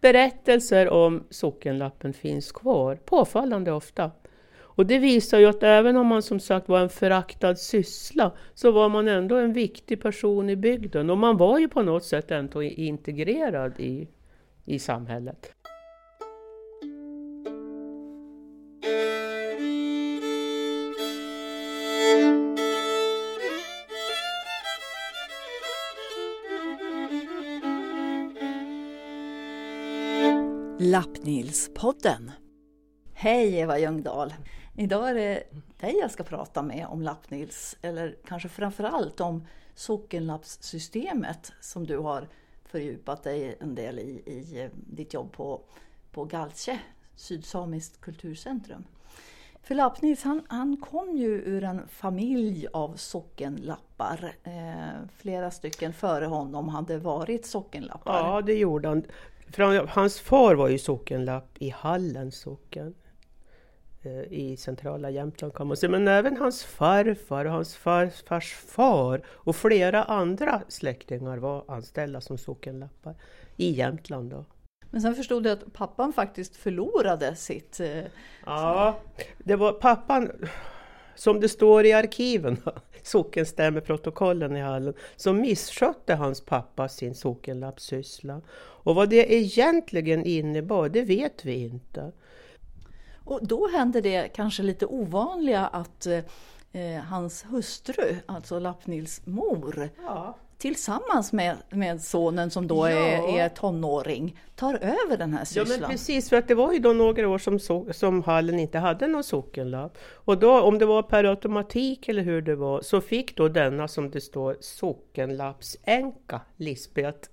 berättelser om sockenlappen finns kvar, påfallande ofta. Och det visar ju att även om man som sagt var en föraktad syssla så var man ändå en viktig person i bygden och man var ju på något sätt ändå integrerad i, i samhället. Lappnilspodden. Hej Eva Ljungdahl! Idag är det dig jag ska prata med om Lappnils, eller kanske framförallt om sockenlappssystemet som du har fördjupat dig en del i, i eh, ditt jobb på, på Galtje, Sydsamiskt kulturcentrum. För Lappnils han, han kom ju ur en familj av sockenlappar. Eh, flera stycken före honom hade varit sockenlappar. Ja, det gjorde han. Hans far var ju sockenlapp i Hallens socken eh, i centrala Jämtland kan man säga. Men även hans farfar och hans farfars far och flera andra släktingar var anställda som sockenlappar i Jämtland. Då. Men sen förstod du att pappan faktiskt förlorade sitt... Eh, ja, det var pappan, som det står i arkiven, sockenstämmeprotokollen i Hallen, så misskötte hans pappa sin sockenlappssyssla. Och vad det egentligen innebar, det vet vi inte. Och då hände det kanske lite ovanliga att eh, hans hustru, alltså Lappnils mor, ja tillsammans med, med sonen som då ja. är, är tonåring tar över den här sysslan. Ja men precis, för att det var ju då några år som, so som hallen inte hade någon sockenlapp. Och då om det var per automatik eller hur det var så fick då denna som det står sockenlappsänka Lisbeth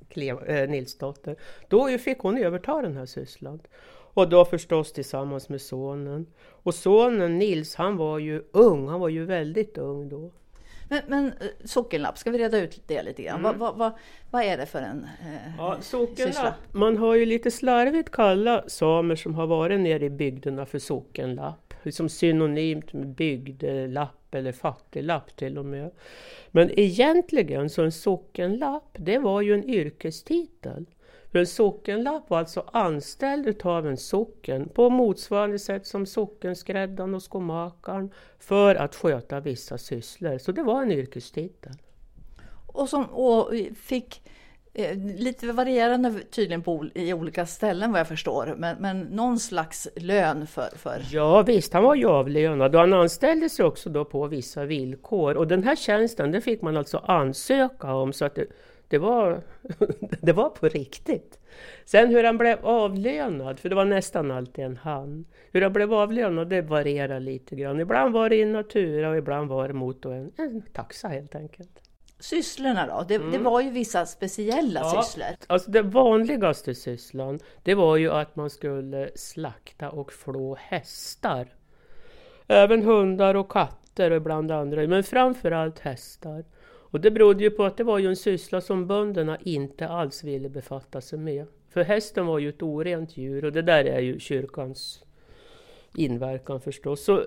äh, Nilsdotter, då fick hon överta den här sysslan. Och då förstås tillsammans med sonen. Och sonen Nils han var ju ung, han var ju väldigt ung då. Men, men eh, sockenlapp, ska vi reda ut det lite grann? Mm. Vad, vad, vad, är det för en eh, ja, sockenlapp, Man har ju lite slarvigt kallat samer som har varit nere i bygderna för sockenlapp. Som synonymt med bygdelapp eller fattiglapp till och med. Men egentligen så en sockenlapp, det var ju en yrkestitel. För en sockenlapp var alltså anställd utav en socken på motsvarande sätt som sockenskräddaren och skomakaren för att sköta vissa sysslor. Så det var en yrkestitel. Och, som, och fick eh, lite varierande tydligen på, i olika ställen vad jag förstår, men, men någon slags lön för, för... Ja visst, han var ju avlönad och han anställdes också då på vissa villkor. Och den här tjänsten den fick man alltså ansöka om så att det, det var, det var på riktigt. Sen hur han blev avlönad, för det var nästan alltid en han. Hur han blev avlönad det varierar lite grann. Ibland var det i natura och ibland var det mot en, en taxa helt enkelt. Sysslorna då? Det, mm. det var ju vissa speciella ja, sysslor. Alltså den vanligaste sysslan det var ju att man skulle slakta och flå hästar. Även hundar och katter och ibland andra, men framförallt hästar. Och det berodde ju på att det var ju en syssla som bönderna inte alls ville befatta sig med. För hästen var ju ett orent djur och det där är ju kyrkans inverkan förstås. Så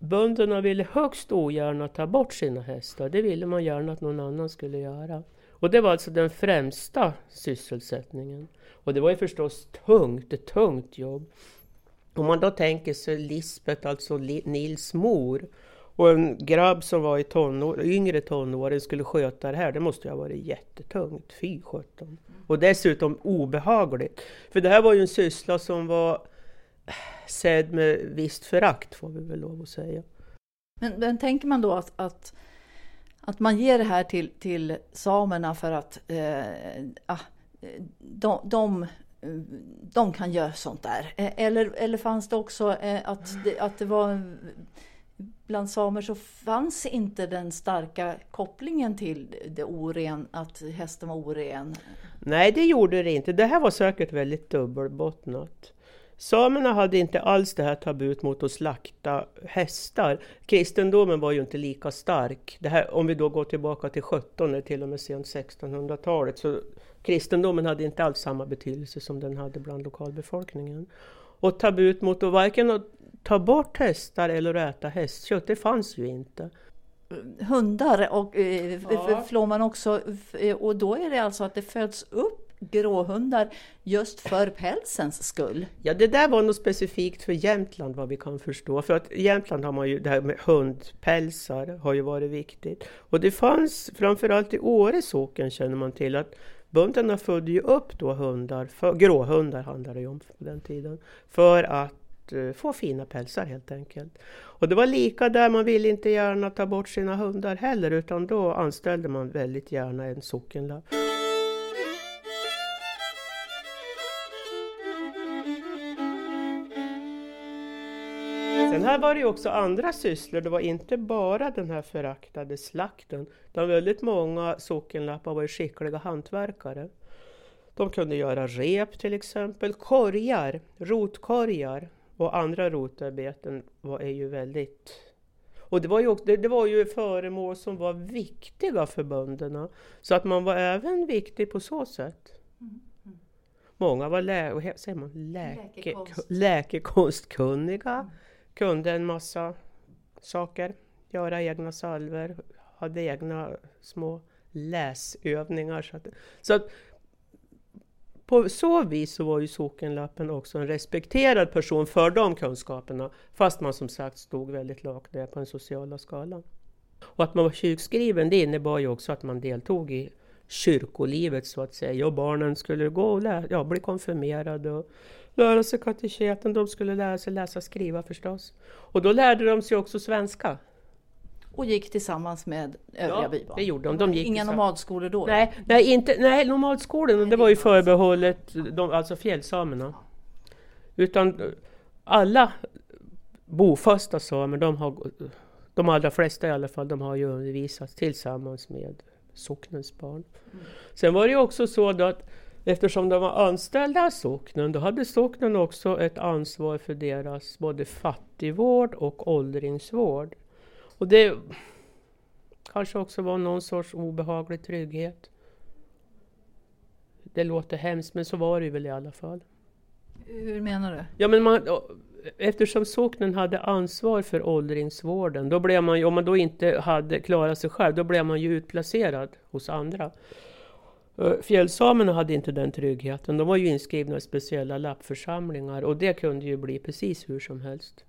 bönderna ville högst ogärna ta bort sina hästar. Det ville man gärna att någon annan skulle göra. Och det var alltså den främsta sysselsättningen. Och det var ju förstås tungt, ett tungt jobb. Om man då tänker sig Lisbet, alltså Nils mor, och en grabb som var i tonår, yngre tonåren skulle sköta det här, det måste ju ha varit jättetungt. Fy sjutton. Och dessutom obehagligt. För det här var ju en syssla som var sedd med visst förakt, får vi väl lov att säga. Men, men tänker man då att, att, att man ger det här till, till samerna för att eh, ah, de, de de kan göra sånt där. Eh, eller, eller fanns det också eh, att, det, att det var bland samer så fanns inte den starka kopplingen till det oren, att hästen var oren. Nej, det gjorde det inte. Det här var säkert väldigt dubbelbottnat. Samerna hade inte alls det här tabut mot att slakta hästar. Kristendomen var ju inte lika stark. Det här, om vi då går tillbaka till 17 till och med sent 1600-talet så kristendomen hade inte alls samma betydelse som den hade bland lokalbefolkningen. Och tabut mot att varken ta bort hästar eller äta hästkött, det fanns ju inte. Hundar och eh, ja. flår man också, och då är det alltså att det föds upp gråhundar just för pälsens skull? Ja, det där var nog specifikt för Jämtland vad vi kan förstå. För att i Jämtland har man ju det här med hundpälsar har ju varit viktigt. Och det fanns framförallt i Åre socken känner man till att bönderna födde ju upp då hundar, för, gråhundar handlade det om på den tiden, för att Eh, få fina pälsar helt enkelt. Och det var lika där, man ville inte gärna ta bort sina hundar heller utan då anställde man väldigt gärna en sockenlapp. Sen här var det ju också andra sysslor, det var inte bara den här föraktade slakten. Utan väldigt många sockenlappar var ju skickliga hantverkare. De kunde göra rep till exempel, korgar, rotkorgar och andra rotarbeten var, är ju väldigt... Och det var, ju, det, det var ju föremål som var viktiga för bönderna. Så att man var även viktig på så sätt. Mm. Många var lä, säger man, läke, Läkekonst. läkekonstkunniga. Mm kunde en massa saker, göra egna salver, hade egna små läsövningar. Så att, så att på så vis så var ju sockenlappen också en respekterad person för de kunskaperna, fast man som sagt stod väldigt lågt ner på den sociala skalan. Och att man var kyrkskriven, det innebar ju också att man deltog i kyrkolivet så att säga. Och barnen skulle gå och lära, ja, bli konfirmerade och lära sig kateketen. De skulle lära sig läsa och skriva förstås. Och då lärde de sig också svenska. Och gick tillsammans med övriga ja, bybarn? det gjorde de. de gick Inga nomadskolor då? Nej, nej, inte, nej nomadskolorna det var ju förbehållet de, alltså fjällsamerna. Utan alla bofasta samer, de, har, de allra flesta i alla fall, de har ju undervisats tillsammans med socknens barn. Mm. Sen var det ju också så att eftersom de var anställda av socknen, då hade socknen också ett ansvar för deras både fattigvård och åldringsvård. Och det kanske också var någon sorts obehaglig trygghet. Det låter hemskt, men så var det väl i alla fall. Hur menar du? Ja, men man, eftersom socknen hade ansvar för åldringsvården, då blev man, om man då inte hade klarat sig själv, då blev man ju utplacerad hos andra. Eh, fjällsamerna hade inte den tryggheten. De var ju inskrivna i speciella lappförsamlingar och det kunde ju bli precis hur som helst.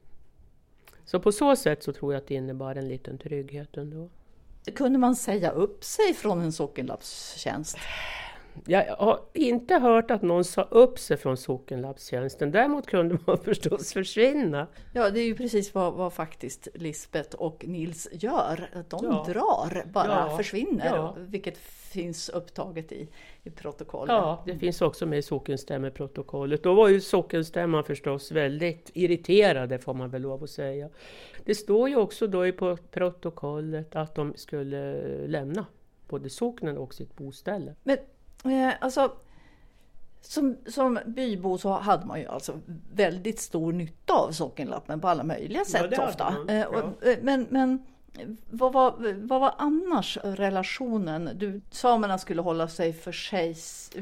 Så på så sätt så tror jag att det innebar en liten trygghet ändå. Kunde man säga upp sig från en sockenlappstjänst? Jag har inte hört att någon sa upp sig från sockenlappstjänsten. Däremot kunde man förstås försvinna. Ja, det är ju precis vad, vad faktiskt Lisbet och Nils gör. De ja. drar, bara ja. försvinner, ja. vilket finns upptaget i, i protokollet. Ja, det finns också med i sockenstämmeprotokollet. Då var ju sockenstämman förstås väldigt irriterade, får man väl lov att säga. Det står ju också då i protokollet att de skulle lämna både socknen och sitt boställe. Men Eh, alltså, som, som bybo så hade man ju alltså väldigt stor nytta av sockenlappen på alla möjliga sätt ja, ofta. Eh, och, eh, men, men vad var, vad var annars relationen? Du, samerna skulle hålla sig för sig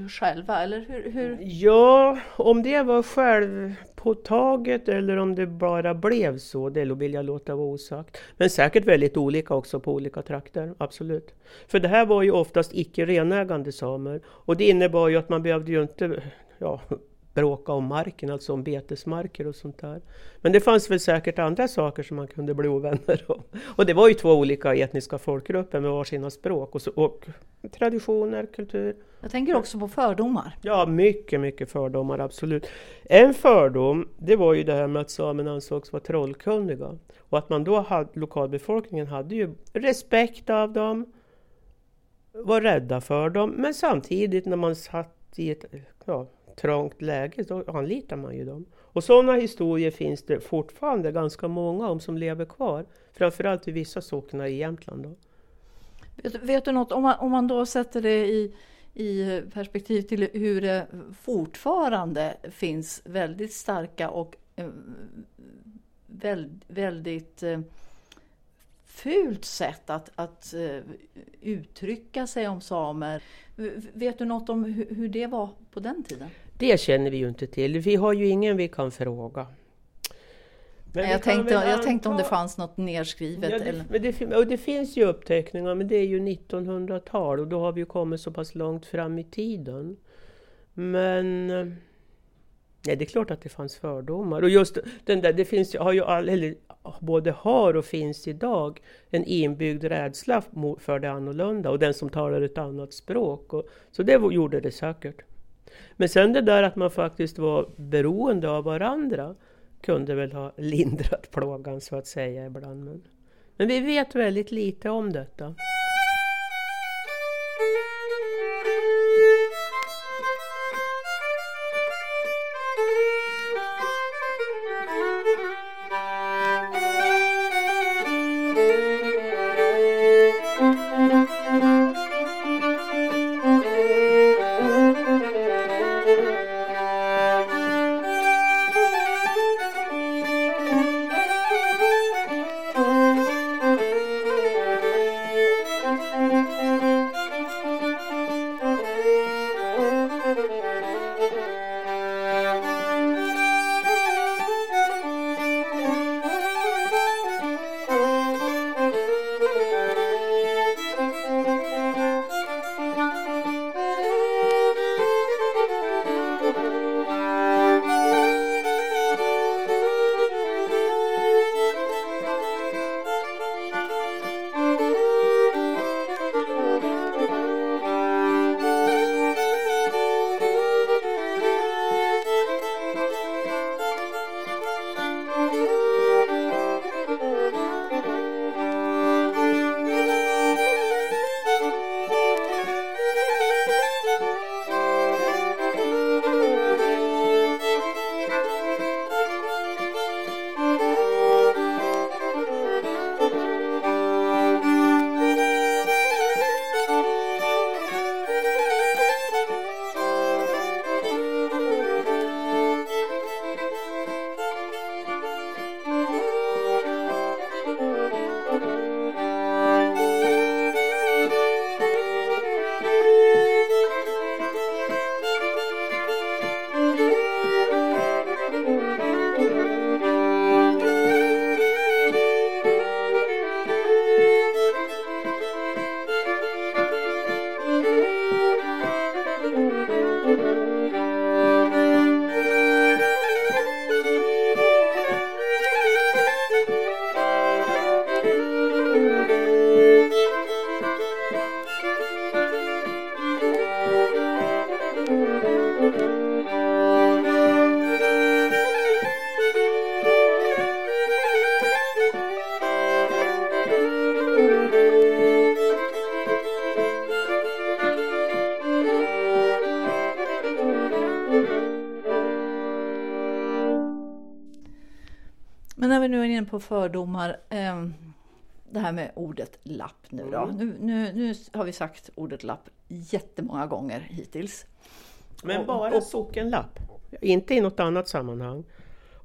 själva, eller hur, hur? Ja, om det var självpåtaget eller om det bara blev så, det vill jag låta vara osagt. Men säkert väldigt olika också på olika trakter, absolut. För det här var ju oftast icke renägande samer och det innebar ju att man behövde ju inte ja, bråka om marken, alltså om betesmarker och sånt där. Men det fanns väl säkert andra saker som man kunde bli ovänner om. Och det var ju två olika etniska folkgrupper med varsina språk och, så, och traditioner, kultur. Jag tänker också på fördomar. Ja, mycket, mycket fördomar, absolut. En fördom, det var ju det här med att samerna ansågs vara trollkunniga. Och att man då hade, lokalbefolkningen hade ju respekt av dem, var rädda för dem, men samtidigt när man satt i ett ja, trångt läge, då anlitar man ju dem. Och sådana historier finns det fortfarande ganska många om som lever kvar. Framförallt i vissa socknar i Jämtland. Då. Vet, vet, du något, om man, om man då sätter det i, i perspektiv till hur det fortfarande finns väldigt starka och eh, väldigt, väldigt eh, fult sätt att, att uh, uttrycka sig om samer. Vet du något om hur, hur det var på den tiden? Det känner vi ju inte till. Vi har ju ingen vi kan fråga. Men jag, tänkte, jag tänkte om det fanns något nedskrivet. Ja, det, eller? Men det, och det finns ju uppteckningar, men det är ju 1900-tal och då har vi ju kommit så pass långt fram i tiden. Men eh, nej, det är klart att det fanns fördomar. Och just den där, det finns, har ju all, eller, både har och finns idag en inbyggd rädsla för det annorlunda och den som talar ett annat språk. Och, så det gjorde det säkert. Men sen det där att man faktiskt var beroende av varandra kunde väl ha lindrat plågan så att säga ibland. Men, men vi vet väldigt lite om detta. På fördomar. Ehm, det här med ordet lapp nu då. Mm. Nu, nu, nu har vi sagt ordet lapp jättemånga gånger hittills. Men bara och, sockenlapp, inte i något annat sammanhang.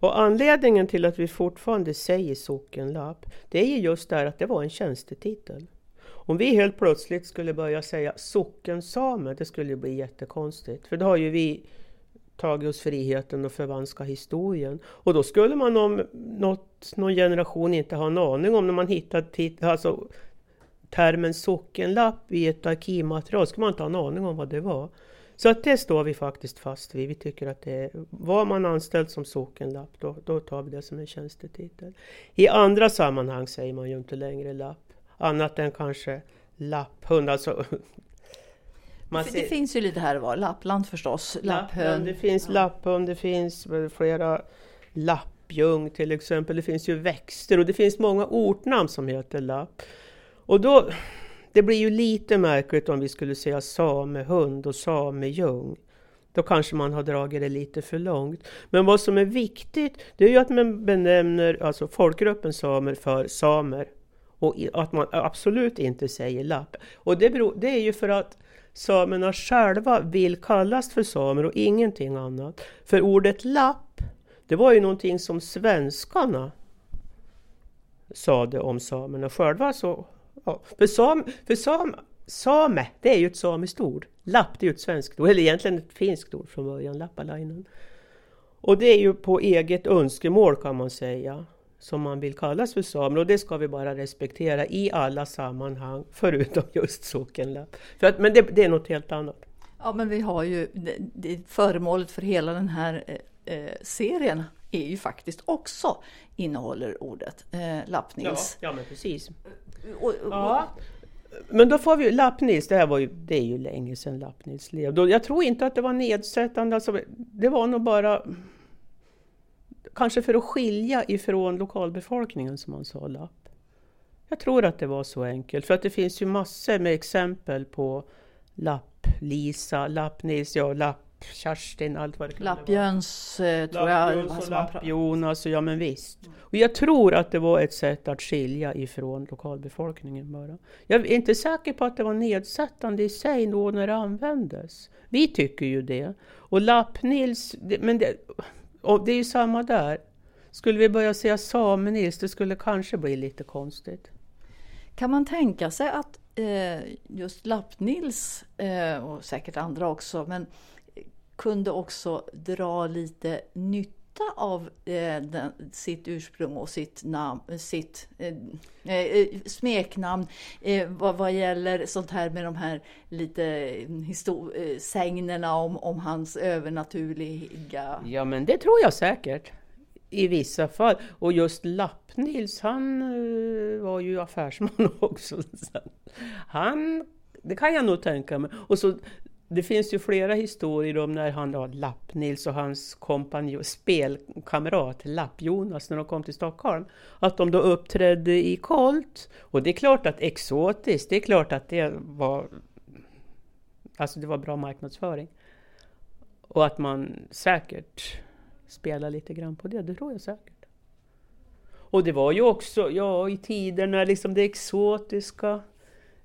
Och anledningen till att vi fortfarande säger sockenlapp, det är just där att det var en tjänstetitel. Om vi helt plötsligt skulle börja säga sockensame, det skulle bli jättekonstigt. För då har ju vi tagit oss friheten att förvanska historien. Och då skulle man om något, någon generation inte ha en aning om när man hittar alltså, termen sockenlapp i ett arkivmaterial, skulle man inte ha en aning om vad det var. Så att det står vi faktiskt fast vid. Vi tycker att det är, var man anställd som sockenlapp, då, då tar vi det som en tjänstetitel. I andra sammanhang säger man ju inte längre lapp, annat än kanske lapphund, alltså man ser... Det finns ju lite här och var. Lappland förstås. Lapphön. Det finns ja. lapphund, det finns flera lappljung till exempel. Det finns ju växter och det finns många ortnamn som heter lapp. Och då, det blir ju lite märkligt om vi skulle säga samehund och samejung. Då kanske man har dragit det lite för långt. Men vad som är viktigt, det är ju att man benämner alltså folkgruppen samer för samer. Och att man absolut inte säger lapp. Och det, beror, det är ju för att samerna själva vill kallas för samer och ingenting annat. För ordet lapp, det var ju någonting som svenskarna sade om samerna själva. Så, ja. För, sam, för sam, same, det är ju ett samiskt ord. Lapp, det är ju ett svenskt ord, eller egentligen ett finskt ord från början, Lappalainen. Och det är ju på eget önskemål kan man säga som man vill kallas för samer och det ska vi bara respektera i alla sammanhang förutom just sockenlapp. För att, men det, det är något helt annat. Ja, men vi har ju det, det, föremålet för hela den här eh, eh serien är ju faktiskt också innehåller ordet eh, Lappnils. Ja, ja, men precis. Och, och, ja. Men då får vi Lappnils, det här var ju, det är ju länge sedan Lappnils levde. Jag tror inte att det var nedsättande, alltså, det var nog bara kanske för att skilja ifrån lokalbefolkningen som man sa lapp. Jag tror att det var så enkelt, för att det finns ju massor med exempel på Lapp-Lisa, Lapp-Nils, ja Lapp Kerstin, allt vad det kan Lappjöns eh, tror jag. Lappjöns och Lapp-Jonas, ja men visst. Och jag tror att det var ett sätt att skilja ifrån lokalbefolkningen bara. Jag är inte säker på att det var nedsättande i sig då när det användes. Vi tycker ju det. Och Lapp-Nils, men det, och det är ju samma där. Skulle vi börja säga Samenils, det skulle kanske bli lite konstigt. Kan man tänka sig att eh, just Lappnils, eh, och säkert andra också, men kunde också dra lite nytta av eh, den, sitt ursprung och sitt, namn, sitt eh, eh, smeknamn eh, vad, vad gäller sånt här med de här lite eh, histor- eh, sägnerna om, om hans övernaturliga... Ja, men det tror jag säkert. I vissa fall. Och just Lappnils, han eh, var ju affärsman också. Han, det kan jag nog tänka mig. Och så det finns ju flera historier om när han då, Lapp-Nils och hans kompanjon, spelkamrat Lapp-Jonas när de kom till Stockholm. Att de då uppträdde i kolt. Och det är klart att exotiskt, det är klart att det var Alltså det var bra marknadsföring. Och att man säkert spelar lite grann på det, det tror jag säkert. Och det var ju också, ja i tider när liksom det exotiska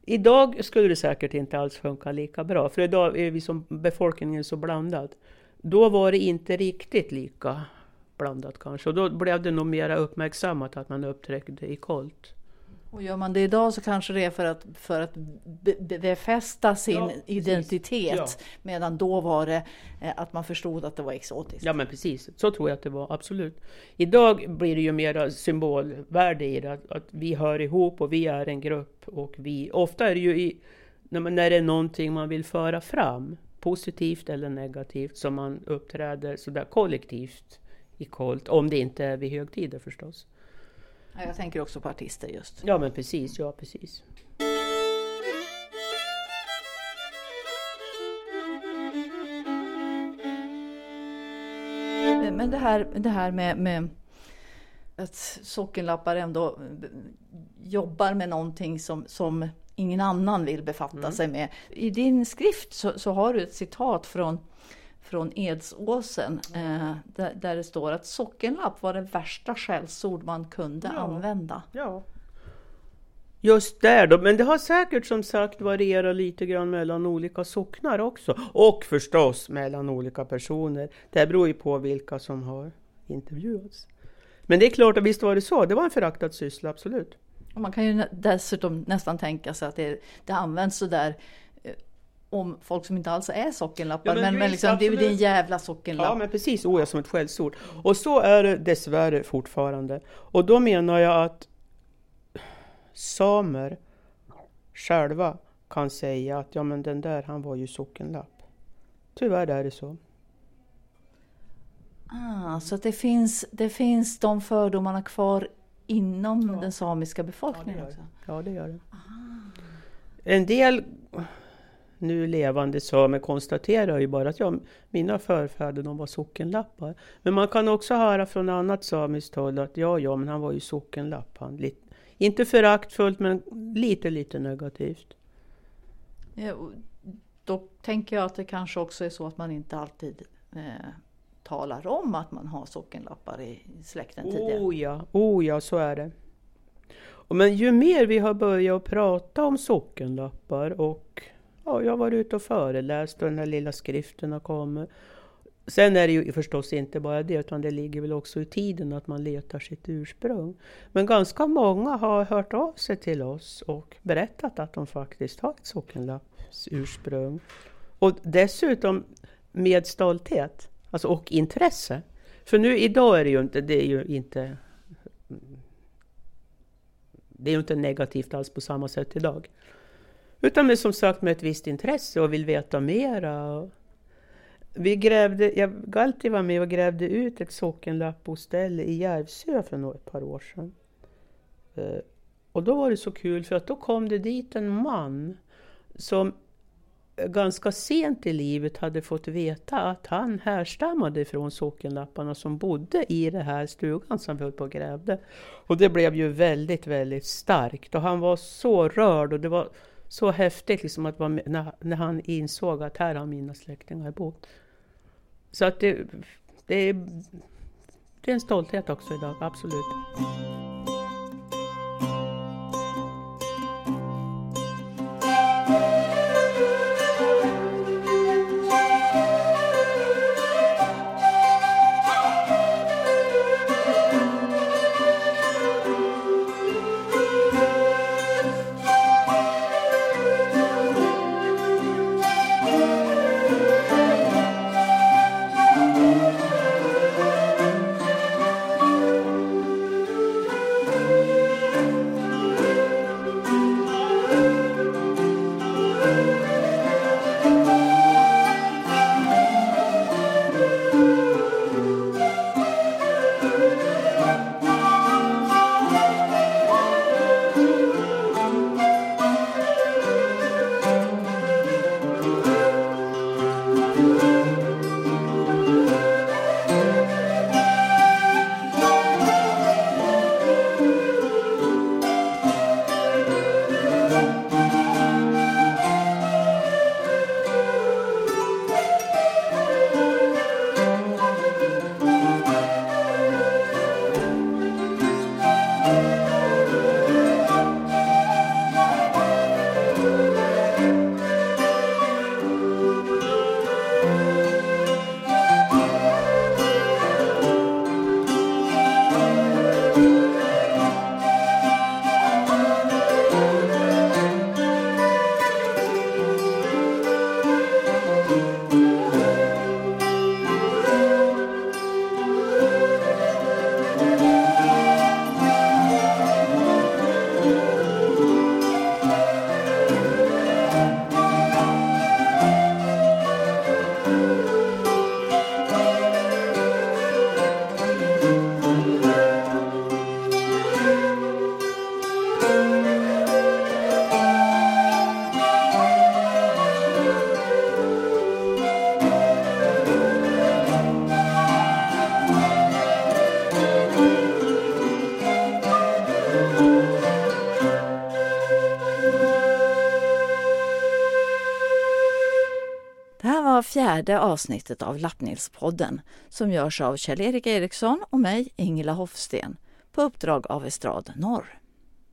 Idag skulle det säkert inte alls funka lika bra, för idag är vi som befolkningen så blandad. Då var det inte riktigt lika blandat kanske, och då blev det nog mera uppmärksammat att man uppträdde i kolt. Och gör man det idag så kanske det är för att, för att befästa sin ja, identitet. Ja. Medan då var det eh, att man förstod att det var exotiskt. Ja men precis, så tror jag att det var, absolut. Idag blir det ju mera symbolvärde i det, att, att vi hör ihop och vi är en grupp. Och vi, ofta är det ju i, när, man, när det är någonting man vill föra fram, positivt eller negativt, som man uppträder sådär kollektivt i kolt. Om det inte är vid högtider förstås. Jag tänker också på artister just. Ja men precis, ja precis. Men det här, det här med, med att sockenlappar ändå jobbar med någonting som, som ingen annan vill befatta mm. sig med. I din skrift så, så, har du ett citat från från Edsåsen eh, där, där, det står att sockenlapp var det värsta skällsord man kunde ja. använda. Ja. Just där då, men det har säkert som sagt varierat lite grann mellan olika socknar också. Och förstås mellan olika personer. Det beror ju på vilka som har intervjuats. Men det är klart att visst var det så, det var en föraktad syssla, absolut. Och man kan ju dessutom nästan tänka sig att det, det används sådär om folk som inte alls är sockenlappar. Ja, men, men, liksom, det är ju din jävla sockenlapp. Ja men precis, oh, som ett skällsord. Och så är det dessvärre fortfarande. Och då menar jag att samer själva kan säga att ja men den där han var ju sockenlapp. Tyvärr är det så. Ah, så det finns, det finns de fördomarna kvar inom ja. den samiska befolkningen ja, också? Ja, det gör det. Ah. En del nu levande samer konstaterar ju bara att ja, mina förfäder de var sockenlappar. Men man kan också höra från annat samiskt håll att ja, ja, men han var ju sockenlapp. Han, lite, inte föraktfullt, men lite, lite negativt. Ja, då tänker jag att det kanske också är så att man inte alltid eh, talar om att man har sockenlappar i släkten tidigare. Oh ja, oh ja, så är det. Men ju mer vi har börjat prata om sockenlappar och ja, jag har varit ute och föreläst och den här lilla skriften har kommit. Sen är det ju förstås inte bara det, utan det ligger väl också i tiden att man letar sitt ursprung. Men ganska många har hört av sig till oss och berättat att de faktiskt har ett sockenlapps ursprung. Och dessutom med stolthet alltså och intresse. För nu idag är det ju inte, det är ju inte det är ju inte negativt alls på samma sätt idag. Utan med, som sagt med ett visst intresse och vill veta mera. Vi grävde, jag, Galti var med och grävde ut ett sockenlappboställe i Järvsö för ett par år sedan. Eh, och då var det så kul för att då kom det dit en man som ganska sent i livet hade fått veta att han härstammade från sockenlapparna som bodde i den här stugan som vi höll på och grävde. Och det blev ju väldigt, väldigt starkt och han var så rörd och det var så häftigt liksom att med, när, när han insåg att här har mina släktingar bott. Så att det, det, är, det är en stolthet också idag, absolut. Fjärde avsnittet av Lappnilspodden som görs av Kjell-Erik Eriksson och mig, Ingela Hofsten, på uppdrag av Estrad Norr.